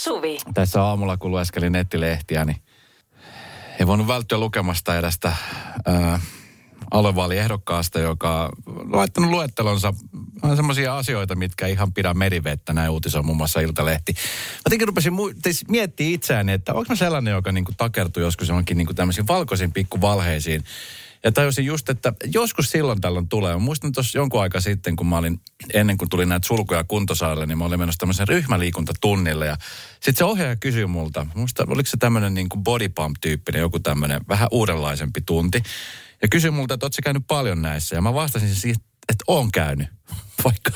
Suvi. Tässä aamulla, kun lueskelin nettilehtiä, niin ei voinut välttyä lukemasta edestä aluevaaliehdokkaasta, joka on laittanut luettelonsa on semmoisia asioita, mitkä ihan pidä merivettä. Näin uutisoi muun muassa Iltalehti. Mä jotenkin rupesin mu- miettiä itseäni, että onko mä sellainen, joka niinku takertuu joskus johonkin niinku tämmöisiin valkoisiin pikkuvalheisiin. Ja tajusin just, että joskus silloin tällöin tulee. Mä muistan tuossa jonkun aika sitten, kun mä olin, ennen kuin tuli näitä sulkuja kuntosaarelle, niin mä olin menossa tämmöisen ryhmäliikuntatunnille. Ja sitten se ohjaaja kysyi multa, muista, oliko se tämmöinen niin kuin body pump-tyyppinen, joku tämmöinen vähän uudenlaisempi tunti. Ja kysyi multa, että ootko käynyt paljon näissä? Ja mä vastasin siihen, että oon käynyt, vaikka,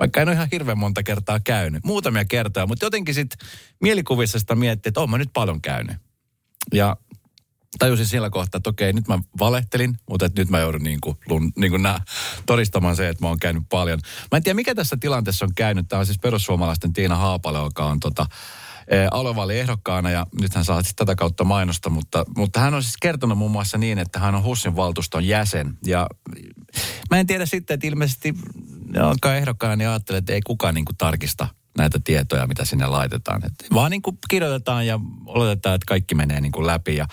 vaikka en ole ihan hirveän monta kertaa käynyt. Muutamia kertaa, mutta jotenkin sitten mielikuvissa sitä miettii, että oon mä nyt paljon käynyt. Ja tajusin siellä kohtaa, että okei, nyt mä valehtelin, mutta että nyt mä joudun niin kuin, niin kuin nää, todistamaan se, että mä oon käynyt paljon. Mä en tiedä, mikä tässä tilanteessa on käynyt. Tämä on siis perussuomalaisten Tiina Haapale, joka on tota, ehdokkaana ja nyt hän saa siis tätä kautta mainosta, mutta, mutta hän on siis kertonut muun muassa niin, että hän on HUSin valtuuston jäsen ja mä en tiedä sitten, että ilmeisesti alkaa ehdokkaana, niin ajattelee, että ei kukaan niin kuin tarkista näitä tietoja, mitä sinne laitetaan. Et vaan niin kuin kirjoitetaan ja oletetaan, että kaikki menee niin kuin läpi ja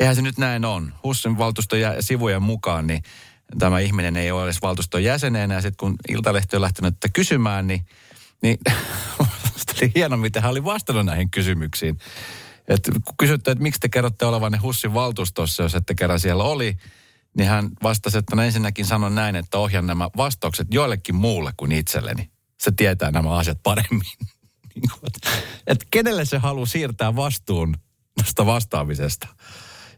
eihän se nyt näin on. HUSin valtuuston sivujen mukaan, niin tämä ihminen ei ole edes valtuuston jäsenenä ja sitten kun Iltalehti on lähtenyt kysymään, niin, niin oli hieno, miten hän oli vastannut näihin kysymyksiin. Et kun kysytte, että miksi te kerrotte olevanne Hussin valtuustossa, jos ette kerran siellä oli, niin hän vastasi, että no ensinnäkin sanon näin, että ohjan nämä vastaukset joillekin muulle kuin itselleni. Se tietää nämä asiat paremmin. Niin että kenelle se haluaa siirtää vastuun tästä vastaamisesta.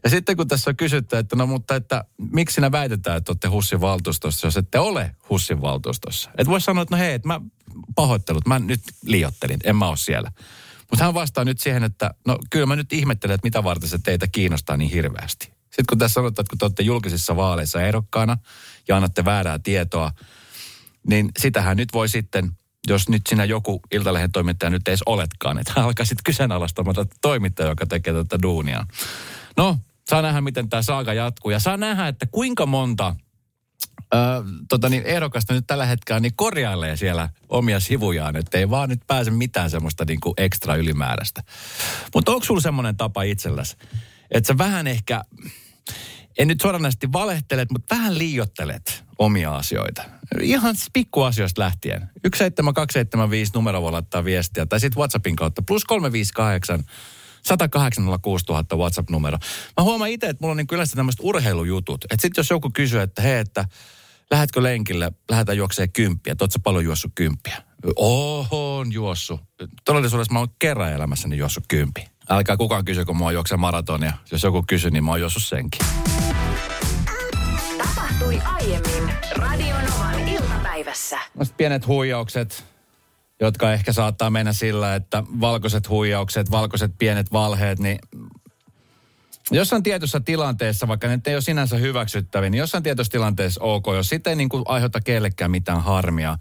Ja sitten kun tässä on kysytty, että no mutta että miksi sinä väitetään, että olette Hussin valtuustossa, jos ette ole Hussin valtuustossa. Että voi sanoa, että no hei, että mä pahoittelut, mä nyt liiottelin, en mä ole siellä. Mutta hän vastaa nyt siihen, että no kyllä mä nyt ihmettelen, että mitä varten se teitä kiinnostaa niin hirveästi. Sitten kun tässä sanotaan, että kun te olette julkisissa vaaleissa ehdokkaana ja annatte väärää tietoa, niin sitähän nyt voi sitten, jos nyt sinä joku Iltalehden toimittaja nyt edes oletkaan, että alkaisit kyseenalaistamaan tätä toimittaja, joka tekee tätä duunia. No, saa nähdä, miten tämä saaga jatkuu. Ja saa nähdä, että kuinka monta ö, tota niin, ehdokasta nyt tällä hetkellä niin korjailee siellä omia sivujaan, että ei vaan nyt pääse mitään semmoista niin kuin ekstra ylimääräistä. Mutta onko sulla semmoinen tapa itselläsi, että sä vähän ehkä, en nyt suoranaisesti valehtelet, mutta vähän liiottelet omia asioita. Ihan pikkuasioista lähtien. 17275 numero voi laittaa viestiä, tai sitten WhatsAppin kautta, plus 358 10806 000 WhatsApp-numero. Mä huomaan itse, että mulla on niin yleensä tämmöiset urheilujutut. Että sitten jos joku kysyy, että hei, että lähetkö lenkille, lähdetään juokseen kymppiä, että paljon juossut kymppiä? Oho, on juossut. Todellisuudessa mä oon kerran elämässäni juossut kympi. Älkää kukaan kysy, kun mä oon juoksen maratonia. Jos joku kysyy, niin mä oon juossut senkin. Tapahtui aiemmin Radionovan iltapäivässä. Pienet huijaukset, jotka ehkä saattaa mennä sillä, että valkoiset huijaukset, valkoiset pienet valheet, niin jossain tietyssä tilanteessa, vaikka ne ei ole sinänsä hyväksyttäviä, niin jossain tietyssä tilanteessa ok, jos sitten ei niin kuin aiheuta kellekään mitään harmia,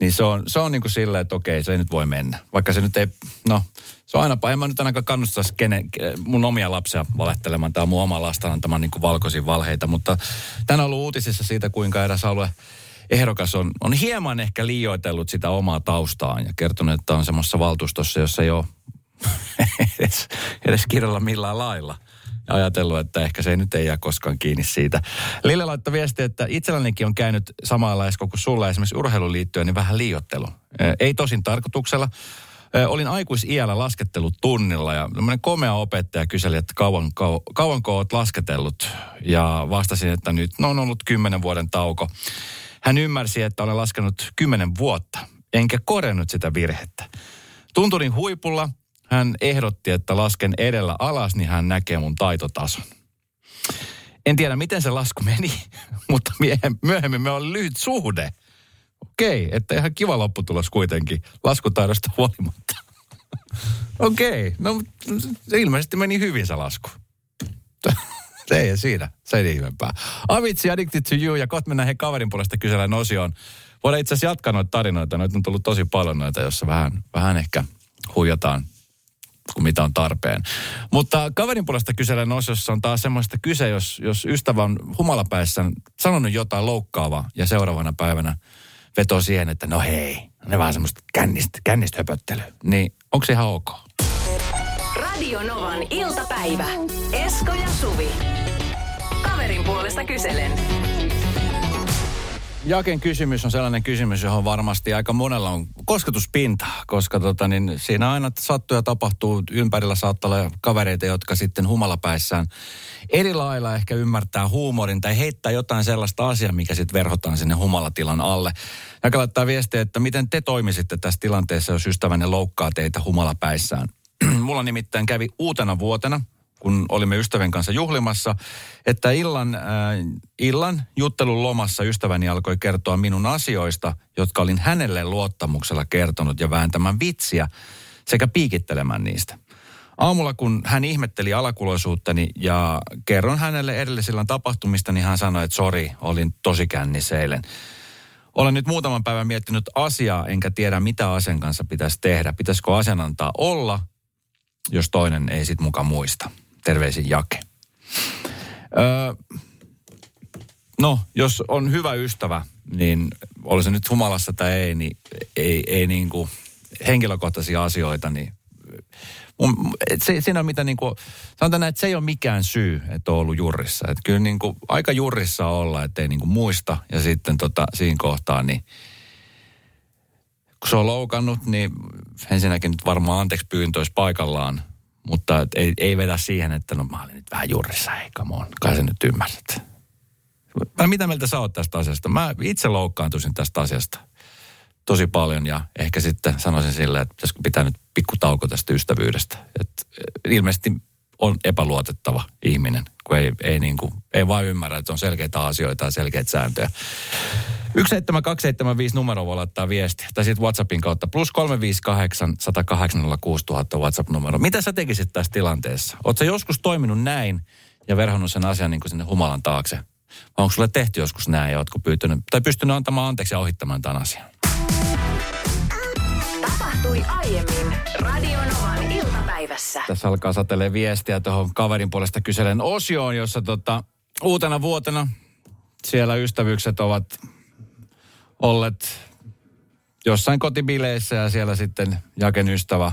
niin se on, se on niin kuin silleen, että okei, se ei nyt voi mennä. Vaikka se nyt ei, no, se on aina, en mä nyt ainakaan kannustaisi kene, mun omia lapsia valehtelemaan. On mun oma lasta antamaan niin valkoisia valheita, mutta tänään on ollut uutisissa siitä, kuinka eräs alue ehdokas on, on hieman ehkä liioitellut sitä omaa taustaan ja kertonut, että on semmoisessa valtuustossa, jossa ei ole edes, edes kirjalla millään lailla. Ja ajatellut, että ehkä se ei nyt ei jää koskaan kiinni siitä. Lille laittoi viesti, että itsellänikin on käynyt samalla kuin sulla esimerkiksi urheiluun liittyen, niin vähän liiottelu. Ei tosin tarkoituksella. Olin aikuisiällä laskettelutunnilla ja komea opettaja kyseli, että kauan, kau, kauanko olet lasketellut. Ja vastasin, että nyt no, on ollut kymmenen vuoden tauko. Hän ymmärsi, että olen laskenut kymmenen vuotta, enkä korjannut sitä virhettä. Tunturin huipulla hän ehdotti, että lasken edellä alas, niin hän näkee mun taitotason. En tiedä, miten se lasku meni, mutta myöhemmin me oli lyhyt suhde. Okei, että ihan kiva lopputulos kuitenkin, laskutaidosta huolimatta. Okei, no se ilmeisesti meni hyvin se lasku. Se ei siinä, se ei ihmeempää. Avitsi Addicted to You ja kohta mennään he kaverin puolesta kysellään osioon. Voidaan itse asiassa jatkaa noita tarinoita, noita on tullut tosi paljon noita, jossa vähän, vähän ehkä huijataan kuin mitä on tarpeen. Mutta kaverin puolesta kysellään osiossa on taas semmoista kyse, jos, jos ystävä on humalapäissä sanonut jotain loukkaavaa ja seuraavana päivänä vetoo siihen, että no hei, ne vähän semmoista kännistä, kännistä höpöttelyä. Niin Onko se ihan ok? Radio Novan iltapäivä. Esko ja Suvi. Puolesta kyselen. Jaken kysymys on sellainen kysymys, johon varmasti aika monella on kosketuspinta, koska tota, niin siinä aina sattuu ja tapahtuu. Ympärillä saattaa olla kavereita, jotka sitten humalapäissään eri lailla ehkä ymmärtää huumorin tai heittää jotain sellaista asiaa, mikä sitten verhotaan sinne humalatilan alle. Ja laittaa viestiä, että miten te toimisitte tässä tilanteessa, jos ystävänne loukkaa teitä humalapäissään. Mulla nimittäin kävi uutena vuotena, kun olimme ystävän kanssa juhlimassa, että illan, äh, illan juttelun lomassa ystäväni alkoi kertoa minun asioista, jotka olin hänelle luottamuksella kertonut ja vääntämään vitsiä sekä piikittelemään niistä. Aamulla, kun hän ihmetteli alakuloisuuttani ja kerron hänelle edellisillä tapahtumista, niin hän sanoi, että sori, olin tosi kännissä eilen. Olen nyt muutaman päivän miettinyt asiaa, enkä tiedä mitä asian kanssa pitäisi tehdä. Pitäisikö asian antaa olla, jos toinen ei sit mukaan muista. Terveisin Jake. Öö, no, jos on hyvä ystävä, niin oli se nyt humalassa tai ei, niin ei, ei niin kuin henkilökohtaisia asioita, niin mun, se, siinä on mitä niin kuin, sanotaan näin, että se ei ole mikään syy, että on ollut jurissa. Että kyllä niin kuin, aika jurissa olla, että ei niin kuin muista. Ja sitten tota, siinä kohtaa, niin kun se on loukannut, niin ensinnäkin nyt varmaan anteeksi pyyntö olisi paikallaan. Mutta ei, ei vedä siihen, että no mä olin nyt vähän jurissa, ei come on, kai sä nyt ymmärrät. Mä, mitä mieltä sä oot tästä asiasta? Mä itse loukkaantuisin tästä asiasta tosi paljon ja ehkä sitten sanoisin silleen, että pitäisikö pitää nyt pikku tauko tästä ystävyydestä. Et ilmeisesti on epäluotettava ihminen, kun ei, ei, niin kuin, ei vaan ymmärrä, että on selkeitä asioita ja selkeitä sääntöjä. 17275 numero voi laittaa viesti. Tai sitten WhatsAppin kautta. Plus 358 108 WhatsApp-numero. Mitä sä tekisit tässä tilanteessa? Oletko joskus toiminut näin ja verhonnut sen asian niin kuin sinne humalan taakse? Vai onko sulle tehty joskus näin ja ootko pyytänyt, tai pystynyt antamaan anteeksi ja ohittamaan tämän asian? Tapahtui aiemmin Radionovan iltapäivässä. Tässä alkaa satelee viestiä tuohon kaverin puolesta kyselen osioon, jossa tota, uutena vuotena siellä ystävyykset ovat olleet jossain kotibileissä ja siellä sitten Jaken ystävä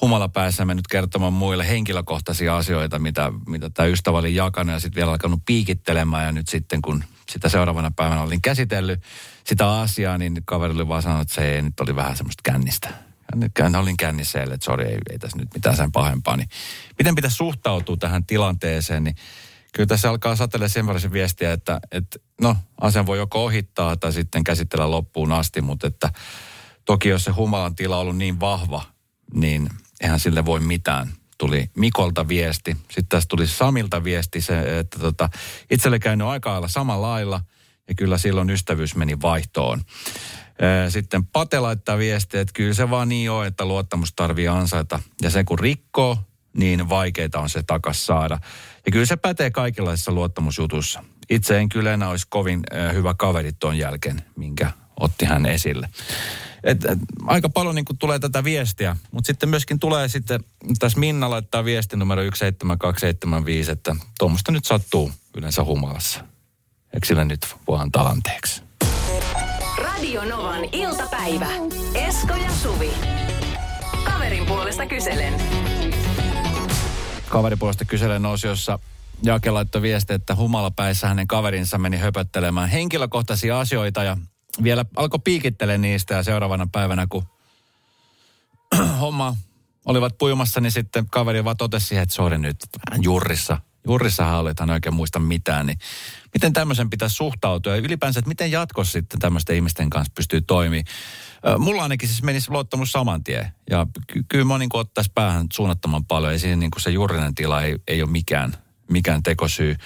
humalapäässä mennyt kertomaan muille henkilökohtaisia asioita, mitä, mitä tämä ystävä oli jakanut ja sitten vielä alkanut piikittelemään ja nyt sitten kun sitä seuraavana päivänä olin käsitellyt sitä asiaa, niin kaveri oli vaan sanonut, että se ei, nyt oli vähän semmoista kännistä. Nyt olin kännissä, että sori, ei, ei tässä nyt mitään sen pahempaa. Niin miten pitäisi suhtautua tähän tilanteeseen, niin kyllä tässä alkaa satella sen verran viestiä, että, että no, asian voi joko ohittaa tai sitten käsitellä loppuun asti, mutta että toki jos se humalan tila on ollut niin vahva, niin eihän sille voi mitään. Tuli Mikolta viesti, sitten tässä tuli Samilta viesti, se, että tota, itselle käynyt aika lailla samalla lailla ja kyllä silloin ystävyys meni vaihtoon. Sitten Pate laittaa viestiä, että kyllä se vaan niin on, että luottamus tarvii ansaita. Ja se kun rikkoo, niin vaikeita on se takas saada. Ja kyllä se pätee kaikenlaisissa luottamusjutuissa. Itse en kyllä enää olisi kovin hyvä kaveri tuon jälkeen, minkä otti hän esille. Et, et, aika paljon niin tulee tätä viestiä, mutta sitten myöskin tulee sitten, tässä Minna laittaa viesti numero 17275, että tuommoista nyt sattuu yleensä humalassa. Eikö sillä nyt voi antaa anteeksi? Radio Novan iltapäivä. Esko ja Suvi. Kaverin puolesta kyselen. Kaverin puolesta kyselen osiossa Jake laittoi viesti, että humalapäissä hänen kaverinsa meni höpöttelemään henkilökohtaisia asioita ja vielä alkoi piikittele niistä ja seuraavana päivänä, kun homma olivat puimassa, niin sitten kaveri vaan totesi siihen, että sori nyt, vähän jurrissa. Jurrissahan oli, että hän oikein muista mitään. Niin miten tämmöisen pitäisi suhtautua ja ylipäänsä, että miten jatkossa sitten tämmöisten ihmisten kanssa pystyy toimimaan. Mulla ainakin siis menisi luottamus saman tien. Ja ky- kyllä mä niin ottaisi päähän suunnattoman paljon. Ei siinä niin se juurinen tila ei, ei ole mikään mikään tekosyy.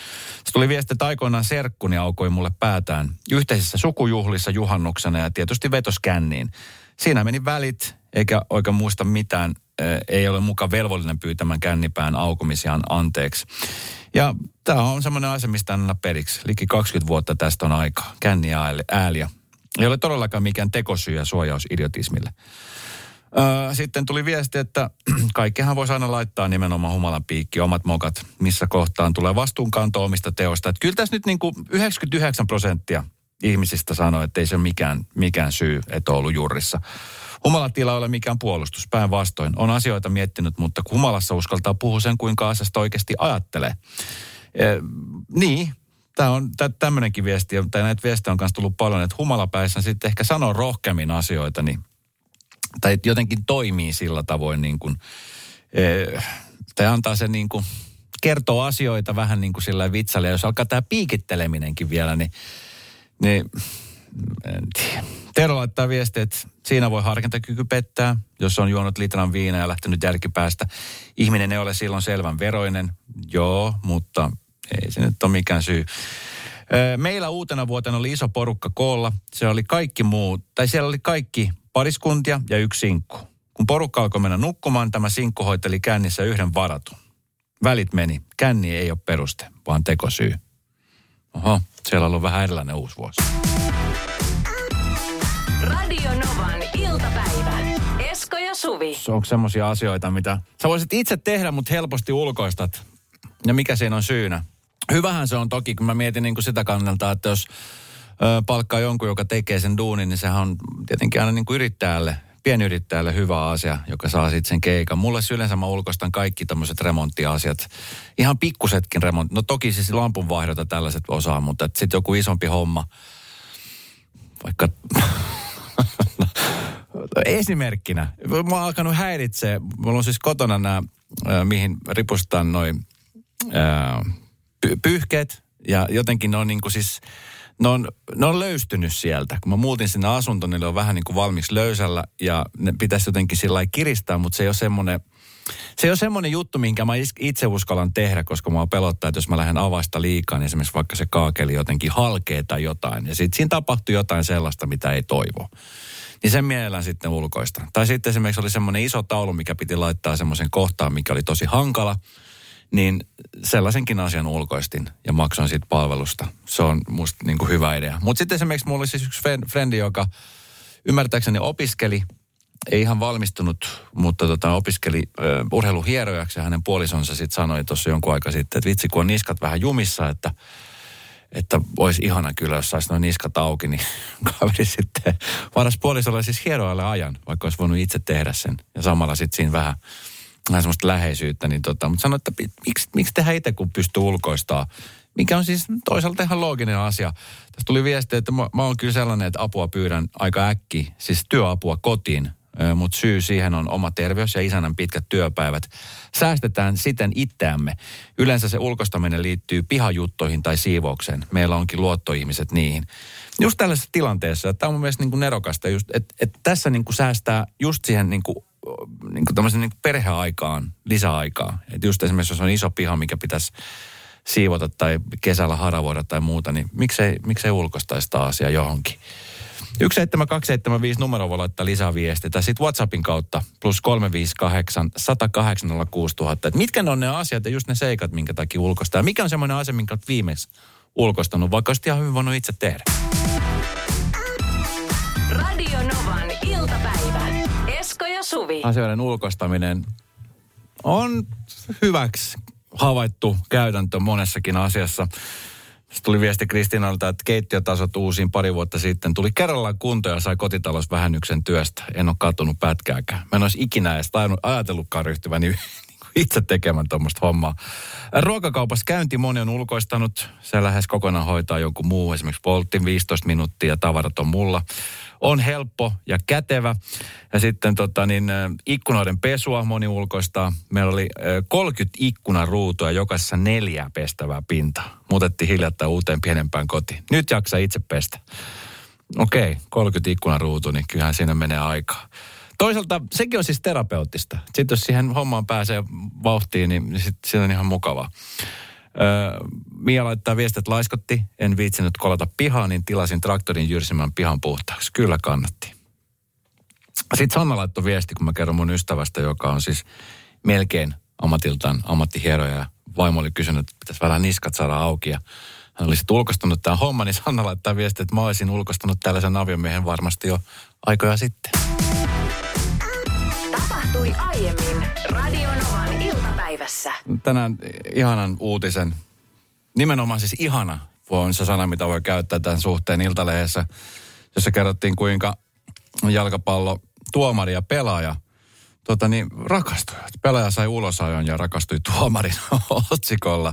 Se tuli viesti, että aikoinaan serkkuni aukoi mulle päätään yhteisissä sukujuhlissa juhannuksena ja tietysti vetos känniin. Siinä meni välit, eikä oikein muista mitään. Ei ole mukaan velvollinen pyytämään kännipään aukomisiaan anteeksi. Ja tämä on semmoinen asia, mistä en periksi. Liki 20 vuotta tästä on aikaa. Känni ääliä. Ei ole todellakaan mikään tekosyy ja suojaus idiotismille. Sitten tuli viesti, että kaikkihan voisi aina laittaa nimenomaan humalan piikki, omat mokat, missä kohtaan tulee vastuunkanto omista teosta. Että kyllä tässä nyt niin kuin 99 prosenttia ihmisistä sanoo, että ei se ole mikään, mikään syy, että on ollut jurissa. Humalatila ei ole mikään puolustus, päinvastoin. On asioita miettinyt, mutta humalassa uskaltaa puhua sen, kuinka asiasta oikeasti ajattelee. E, niin, tämä on tämmöinenkin viesti, tai näitä viestejä on myös tullut paljon, että humalapäissä sitten ehkä sanoo rohkeammin asioita, niin, tai jotenkin toimii sillä tavoin niin kuin, e, tai antaa sen niin kuin, kertoo asioita vähän niin kuin sillä vitsalle. Ja jos alkaa tämä piikitteleminenkin vielä, niin, niin en tiedä. Tero laittaa viestiä, että siinä voi harkintakyky pettää, jos on juonut litran viinaa ja lähtenyt järkipäästä. Ihminen ei ole silloin selvän veroinen, joo, mutta ei se nyt ole mikään syy. Meillä uutena vuotena oli iso porukka koolla. Se oli kaikki muu, tai siellä oli kaikki pariskuntia ja yksi sinkku. Kun porukka alkoi mennä nukkumaan, tämä sinkku hoiteli kännissä yhden varatun. Välit meni. Känni ei ole peruste, vaan tekosyy. Oho, siellä on ollut vähän erilainen uusi vuosi. Radio Novan iltapäivä. Esko ja Suvi. Onko semmoisia asioita, mitä sä voisit itse tehdä, mutta helposti ulkoistat? Ja mikä siinä on syynä? Hyvähän se on toki, kun mä mietin niin kuin sitä kannalta, että jos palkkaa jonkun, joka tekee sen duunin, niin sehän on tietenkin aina niin kuin yrittäjälle, pienyrittäjälle hyvä asia, joka saa sitten sen keikan. Mulle yleensä mä ulkoistan kaikki tämmöiset remonttiasiat. Ihan pikkusetkin remontti. No toki siis lampunvaihdot ja tällaiset osaa, mutta sitten joku isompi homma, vaikka esimerkkinä. Mä oon alkanut häiritseä. Mulla on siis kotona nämä, mihin ripustan noin pyyhkeet. Ja jotenkin ne on niin kuin siis, ne on, ne on löystynyt sieltä. Kun mä muutin sinne asuntoon, niin ne on vähän niin kuin valmiiksi löysällä. Ja ne pitäisi jotenkin sillä kiristää, mutta se ei ole semmoinen, se ei ole semmoinen juttu, minkä mä itse uskallan tehdä, koska mä pelottaa, että jos mä lähden avasta liikaa, niin esimerkiksi vaikka se kaakeli jotenkin halkee tai jotain. Ja sitten siinä tapahtuu jotain sellaista, mitä ei toivo. Niin sen mielellään sitten ulkoista. Tai sitten esimerkiksi oli semmoinen iso taulu, mikä piti laittaa semmoisen kohtaan, mikä oli tosi hankala. Niin sellaisenkin asian ulkoistin ja maksoin siitä palvelusta. Se on musta niin kuin hyvä idea. Mutta sitten esimerkiksi mulla oli siis yksi frendi, joka ymmärtääkseni opiskeli ei ihan valmistunut, mutta tota, opiskeli ö, urheiluhierojaksi ja hänen puolisonsa sitten sanoi tuossa jonkun aika sitten, että vitsi kun on niskat vähän jumissa, että että olisi ihana kyllä, jos saisi noin niskat auki, niin kaveri sitten varas puolisolle siis hieroalle ajan, vaikka olisi voinut itse tehdä sen. Ja samalla sitten siinä vähän, vähän semmoista läheisyyttä, niin tota, mutta sanoi, että miksi, miksi tehdä itse, kun pystyy ulkoistaa mikä on siis toisaalta ihan looginen asia. Tässä tuli viesti, että mä, mä oon kyllä sellainen, että apua pyydän aika äkki, siis työapua kotiin mutta syy siihen on oma terveys ja isännän pitkät työpäivät. Säästetään siten itseämme. Yleensä se ulkostaminen liittyy pihajuttoihin tai siivoukseen. Meillä onkin luottoihmiset niihin. Just tällaisessa tilanteessa, tämä on mun mielestä niin nerokasta, just, että et tässä niin kuin säästää just siihen niin kuin, niin kuin niin kuin perheaikaan lisäaikaa. Että just esimerkiksi jos on iso piha, mikä pitäisi siivota tai kesällä haravoida tai muuta, niin miksei, miksei ulkostaisi sitä asiaa johonkin. 17275 numero voi laittaa lisäviestiä. Tai sitten WhatsAppin kautta plus 358 108 6000. mitkä ne on ne asiat ja just ne seikat, minkä takia ulkoistaa. Mikä on semmoinen asia, minkä olet viimeksi ulkoistanut, vaikka olisit ihan hyvin voinut itse tehdä? Radio Novan iltapäivä. Esko ja Suvi. Asioiden ulkoistaminen on hyväksi havaittu käytäntö monessakin asiassa. Sitten tuli viesti Kristinalta, että keittiötasot uusiin pari vuotta sitten. Tuli kerrallaan kunto ja sai kotitalousvähennyksen työstä. En ole katunut pätkääkään. Mä en olisi ikinä edes ajatellutkaan ryhtyväni itse tekemään tuommoista hommaa. Ruokakaupassa käynti moni on ulkoistanut. Se lähes kokonaan hoitaa joku muu. Esimerkiksi polttin 15 minuuttia tavarat on mulla on helppo ja kätevä. Ja sitten tota, niin, ikkunoiden pesua moni ulkoistaa. Meillä oli 30 ikkunaruutua jokaisessa neljä pestävää pintaa. Muutettiin hiljattain uuteen pienempään kotiin. Nyt jaksa itse pestä. Okei, okay, 30 ikkunaruutu, niin kyllähän siinä menee aikaa. Toisaalta sekin on siis terapeuttista. Sitten jos siihen hommaan pääsee vauhtiin, niin sitten sit on ihan mukavaa. Öö, Mia laittaa viestit laiskotti. En viitsinyt kolata pihaa, niin tilasin traktorin jyrsimään pihan puhtaaksi. Kyllä kannatti. Sitten Sanna laittoi viesti, kun mä kerron mun ystävästä, joka on siis melkein ammatiltaan ammattihieroja. Ja vaimo oli kysynyt, että pitäisi vähän niskat saada auki. Ja hän olisi ulkostanut tämän homman, niin Sanna laittaa viesti, että mä olisin ulkostanut tällaisen aviomiehen varmasti jo aikoja sitten. Tapahtui aiemmin Radionovan iltapäivässä. Tänään ihanan uutisen. Nimenomaan siis ihana on se sana, mitä voi käyttää tämän suhteen Iltalehdessä, jossa kerrottiin kuinka jalkapallo tuomari ja pelaaja tota niin, rakastuivat. Pelaaja sai ulosajon ja rakastui tuomarin otsikolla.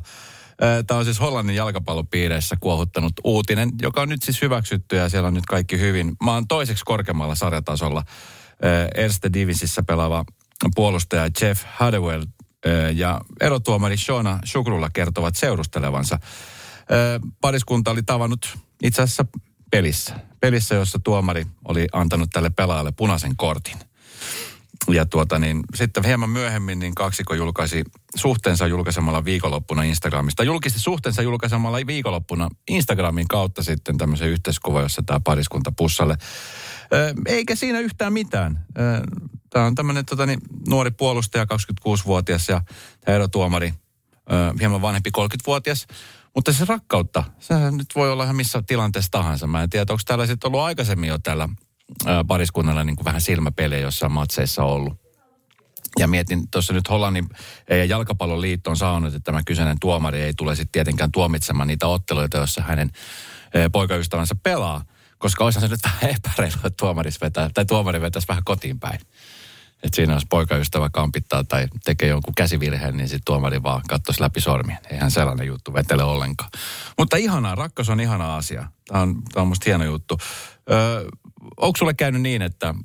Tämä on siis Hollannin jalkapallopiireissä kuohuttanut uutinen, joka on nyt siis hyväksytty ja siellä on nyt kaikki hyvin. Mä oon toiseksi korkeammalla sarjatasolla Erste Divisissä pelaava puolustaja Jeff Hadewell ja erotuomari Shona Shukrulla kertovat seurustelevansa. Pariskunta oli tavannut itse asiassa pelissä. Pelissä, jossa tuomari oli antanut tälle pelaajalle punaisen kortin. Ja tuota niin, sitten hieman myöhemmin niin kaksiko julkaisi suhteensa julkaisemalla viikonloppuna Instagramista. Julkisti suhteensa julkaisemalla viikonloppuna Instagramin kautta sitten tämmöisen yhteiskuva, jossa tämä pariskunta pussalle. Eikä siinä yhtään mitään. Tämä on tämmöinen tota niin, nuori puolustaja, 26-vuotias ja tämä erotuomari, hieman vanhempi 30-vuotias. Mutta se rakkautta, se nyt voi olla ihan missä tilanteessa tahansa. Mä en tiedä, onko täällä sitten ollut aikaisemmin jo tällä pariskunnalla niin vähän silmäpelejä jossain matseissa ollut. Ja mietin, tuossa nyt Hollannin jalkapallon liitto on saanut, että tämä kyseinen tuomari ei tule sitten tietenkään tuomitsemaan niitä otteluita, joissa hänen poikaystävänsä pelaa. Koska olisihan se nyt vähän epäreilu, että tuomaris vetää, tai tuomari vetäisi vähän kotiin päin. Että siinä jos poikaystävä kampittaa tai tekee jonkun käsivirheen, niin sitten tuomari vaan katsoisi läpi sormien. Eihän sellainen juttu vetele ollenkaan. Mutta ihanaa, rakkaus on ihana asia. Tämä on, tämä on musta hieno juttu. Öö, onko sulle käynyt niin, että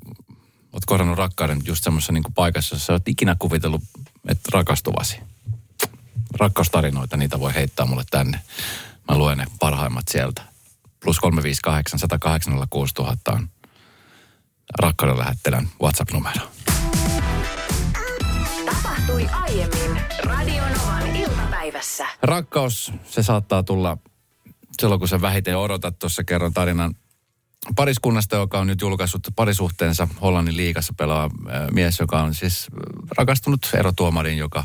oot kohdannut rakkauden just semmoisessa niin paikassa, jossa olet ikinä kuvitellut, että rakastuvasi? Rakkaustarinoita, niitä voi heittää mulle tänne. Mä luen ne parhaimmat sieltä. Plus 358 108 6000 on rakkauden lähettelän WhatsApp-numero. Tapahtui aiemmin Radionovan iltapäivässä. Rakkaus, se saattaa tulla silloin, kun sä vähiten odotat. Tuossa kerron tarinan pariskunnasta, joka on nyt julkaissut parisuhteensa Hollannin liigassa pelaa mies, joka on siis rakastunut erotuomariin, joka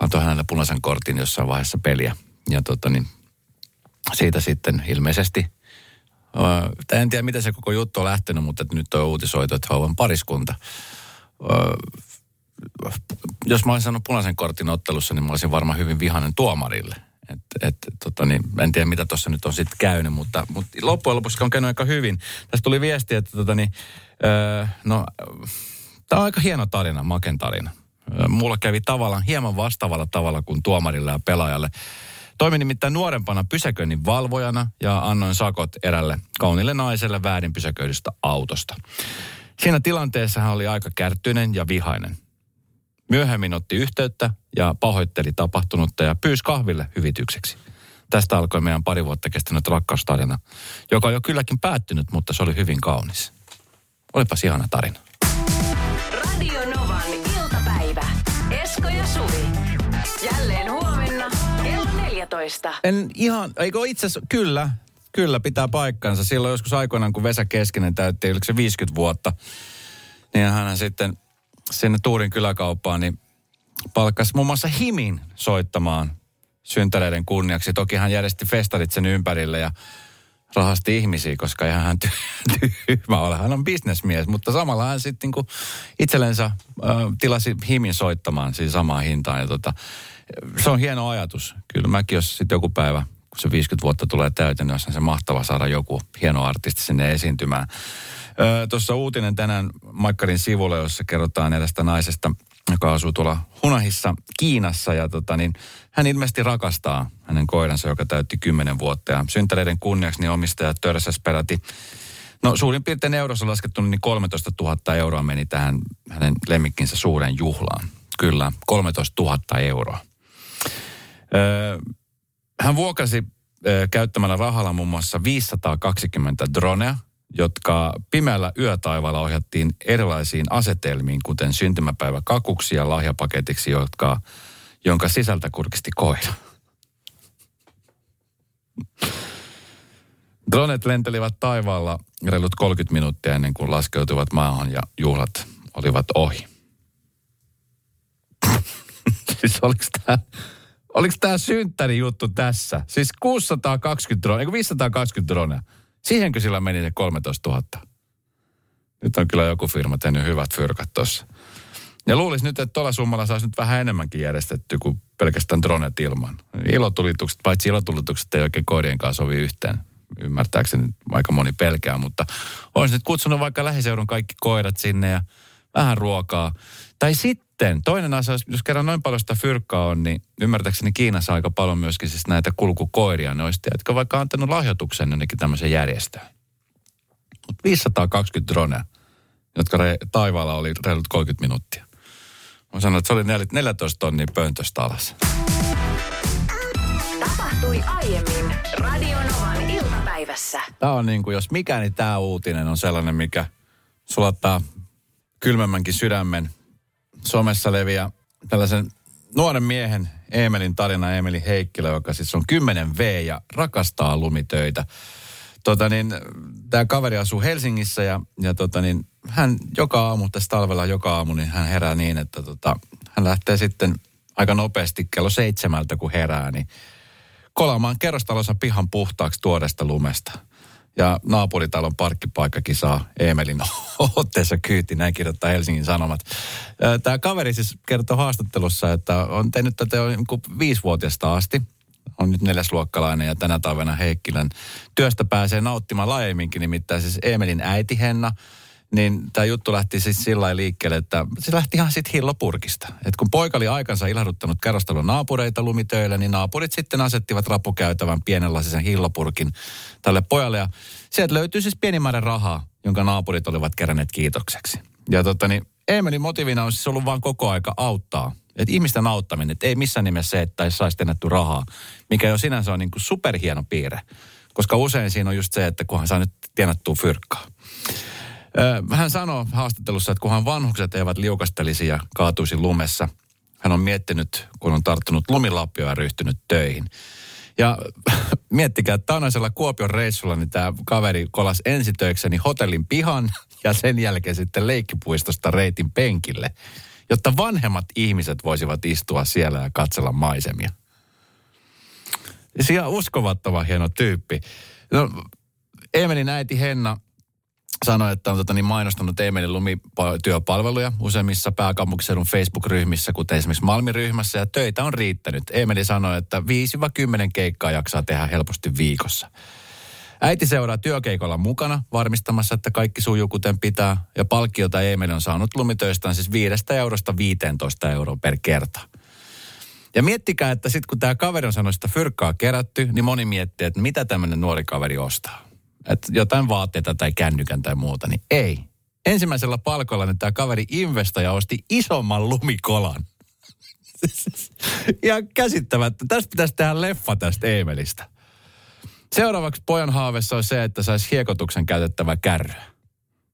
antoi hänelle punaisen kortin jossain vaiheessa peliä. Ja tota niin, siitä sitten ilmeisesti, en tiedä miten se koko juttu on lähtenyt, mutta nyt on uutisoitu, että he pariskunta. Jos mä olisin sanonut punaisen kortin ottelussa, niin mä olisin varmaan hyvin vihainen tuomarille – et, et, tota niin, en tiedä, mitä tuossa nyt on sitten käynyt, mutta, mutta loppujen lopuksi on käynyt aika hyvin. Tästä tuli viesti, että tota niin, öö, no, tämä on aika hieno tarina, maken tarina. Mulla kävi tavallaan hieman vastaavalla tavalla kuin tuomarille ja pelaajalle. Toimin nimittäin nuorempana pysäköinnin valvojana ja annoin sakot erälle kaunille naiselle väärin pysäköidystä autosta. Siinä tilanteessa hän oli aika kärttyinen ja vihainen. Myöhemmin otti yhteyttä ja pahoitteli tapahtunutta ja pyysi kahville hyvitykseksi. Tästä alkoi meidän pari vuotta kestänyt rakkaustarina, joka on jo kylläkin päättynyt, mutta se oli hyvin kaunis. Olipas ihana tarina. Radio Novan iltapäivä. Esko ja Suvi. Jälleen huomenna kello 14. En ihan, eikö itse asiassa, kyllä, kyllä pitää paikkansa. Silloin joskus aikoinaan, kun Vesa Keskinen täytti, oliko se 50 vuotta, niin hän sitten sinne Tuurin kyläkauppaan, niin palkkasi muun muassa Himin soittamaan syntäreiden kunniaksi. Toki hän järjesti festarit sen ympärille ja rahasti ihmisiä, koska ihan hän tyhmä ole. Hän on bisnesmies, mutta samalla hän sitten niin itsellensä äh, tilasi Himin soittamaan siis samaan hintaan. Ja tota, se on hieno ajatus. Kyllä mäkin, jos sitten joku päivä, kun se 50 vuotta tulee täyteen, niin olisi se mahtava saada joku hieno artisti sinne esiintymään. Tuossa uutinen tänään Maikkarin sivulla, jossa kerrotaan edestä naisesta, joka asuu tuolla Hunahissa Kiinassa. Ja tota, niin, hän ilmeisesti rakastaa hänen koiransa, joka täytti 10 vuotta. Ja syntäreiden kunniaksi niin omistajat törsäs peräti No suurin piirtein eurossa laskettu niin 13 000 euroa meni tähän hänen lemmikkinsä suureen juhlaan. Kyllä, 13 000 euroa. Öö, hän vuokrasi öö, käyttämällä rahalla muun muassa 520 dronea – jotka pimeällä yötaivaalla ohjattiin erilaisiin asetelmiin, kuten syntymäpäivä kakuksi ja lahjapaketiksi, jotka, jonka sisältä kurkisti koira. Dronet lentelivät taivaalla reilut 30 minuuttia ennen kuin laskeutuivat maahan ja juhlat olivat ohi. siis oliko tämä oliko tämä synttäri juttu tässä? Siis 620 dronea, eikö 520 dronea? Siihenkö sillä meni se 13 000? Nyt on kyllä joku firma tehnyt hyvät fyrkat tuossa. Ja luulisi nyt, että tuolla summalla saisi nyt vähän enemmänkin järjestetty kuin pelkästään dronet ilman. Ilotulitukset, paitsi ilotulitukset ei oikein koirien kanssa sovi yhteen. ymmärtääkseni aika moni pelkää, mutta olisin nyt kutsunut vaikka lähiseudun kaikki koirat sinne ja vähän ruokaa. Tai sitten, toinen asia, jos kerran noin paljon sitä fyrkkaa on, niin ymmärtääkseni Kiinassa aika paljon myöskin siis näitä kulkukoiria. Ne olisi, jotka vaikka antanut lahjoituksen jonnekin tämmöisen järjestöön. Mutta 520 dronea, jotka re, taivaalla oli reilut 30 minuuttia. Mä sanoin, että se oli 14 tonnia pöntöstä alas. Tapahtui aiemmin Radionovan iltapäivässä. Tämä on niin kuin, jos mikä, niin tämä uutinen on sellainen, mikä sulattaa kylmemmänkin sydämen. Somessa leviää tällaisen nuoren miehen Emelin tarina, Emeli Heikkilä, joka siis on 10 V ja rakastaa lumitöitä. Tota niin, tämä kaveri asuu Helsingissä ja, ja tota niin, hän joka aamu, tässä talvella joka aamu, niin hän herää niin, että tota, hän lähtee sitten aika nopeasti kello seitsemältä, kun herää, niin kolaamaan kerrostalonsa pihan puhtaaksi tuoresta lumesta. Ja naapuritalon parkkipaikkakin saa Emelin otteessa kyyti, näin kirjoittaa Helsingin Sanomat. Tämä kaveri siis kertoo haastattelussa, että on tehnyt tätä jo niin viisivuotiaasta asti. On nyt neljäsluokkalainen ja tänä talvena Heikkilän työstä pääsee nauttimaan laajemminkin, nimittäin siis Emelin äiti Henna – niin tämä juttu lähti siis sillä liikkeelle, että se lähti ihan sitten hillopurkista. Et kun poika oli aikansa ilahduttanut kerrostalon naapureita lumitöillä, niin naapurit sitten asettivat rapukäytävän pienenlaisen hillopurkin tälle pojalle. Ja sieltä löytyy siis pieni määrä rahaa, jonka naapurit olivat keränneet kiitokseksi. Ja tota niin, Eemelin motiivina on siis ollut vaan koko aika auttaa. Että ihmisten auttaminen, että ei missään nimessä se, että saisi tennetty rahaa, mikä jo sinänsä on niin kuin superhieno piirre. Koska usein siinä on just se, että kunhan saa nyt tienattua fyrkkaa. Hän sanoi haastattelussa, että kunhan vanhukset eivät liukastelisi ja kaatuisi lumessa, hän on miettinyt, kun on tarttunut lumilappio ja ryhtynyt töihin. Ja miettikää, että taanaisella Kuopion reissulla niin tämä kaveri kolas ensitöikseni hotellin pihan ja sen jälkeen sitten leikkipuistosta reitin penkille, jotta vanhemmat ihmiset voisivat istua siellä ja katsella maisemia. Ja uskovattoman hieno tyyppi. No, Emelin äiti Henna sanoi, että on tota, niin mainostanut Eemelin lumityöpalveluja useimmissa pääkaupunkiseudun Facebook-ryhmissä, kuten esimerkiksi Malmi-ryhmässä, ja töitä on riittänyt. Emeli sanoi, että 5-10 keikkaa jaksaa tehdä helposti viikossa. Äiti seuraa työkeikolla mukana, varmistamassa, että kaikki sujuu kuten pitää, ja palkkiota Emeli on saanut lumitöistään siis 5 eurosta 15 euroa per kerta. Ja miettikää, että sitten kun tämä kaveri on sanonut sitä fyrkkaa kerätty, niin moni miettii, että mitä tämmöinen nuori kaveri ostaa että jotain vaatteita tai kännykän tai muuta, niin ei. Ensimmäisellä palkolla niin tämä kaveri investoija osti isomman lumikolan. ja käsittämättä. Tästä pitäisi tehdä leffa tästä Eemelistä. Seuraavaksi pojan haavessa on se, että saisi hiekotuksen käytettävä kärry.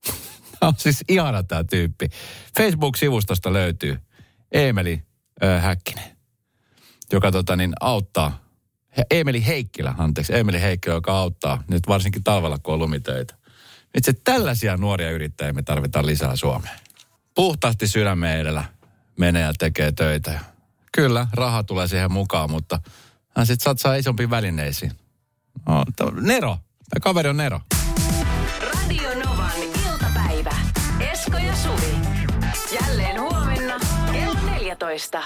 on siis ihana tämä tyyppi. Facebook-sivustosta löytyy Eemeli äh, Häkkinen, joka tota, niin, auttaa Emeli Heikkilä, anteeksi, Emeli Heikkilä, joka auttaa nyt varsinkin talvella, kun on lumitöitä. Itse tällaisia nuoria yrittäjiä me tarvitaan lisää Suomeen. Puhtaasti sydämen edellä menee ja tekee töitä. Kyllä, raha tulee siihen mukaan, mutta hän sitten satsaa isompiin välineisiin. No, Nero. Tämä kaveri on Nero. Radio Novan iltapäivä. Esko ja Suvi. Jälleen huomenna kello 14.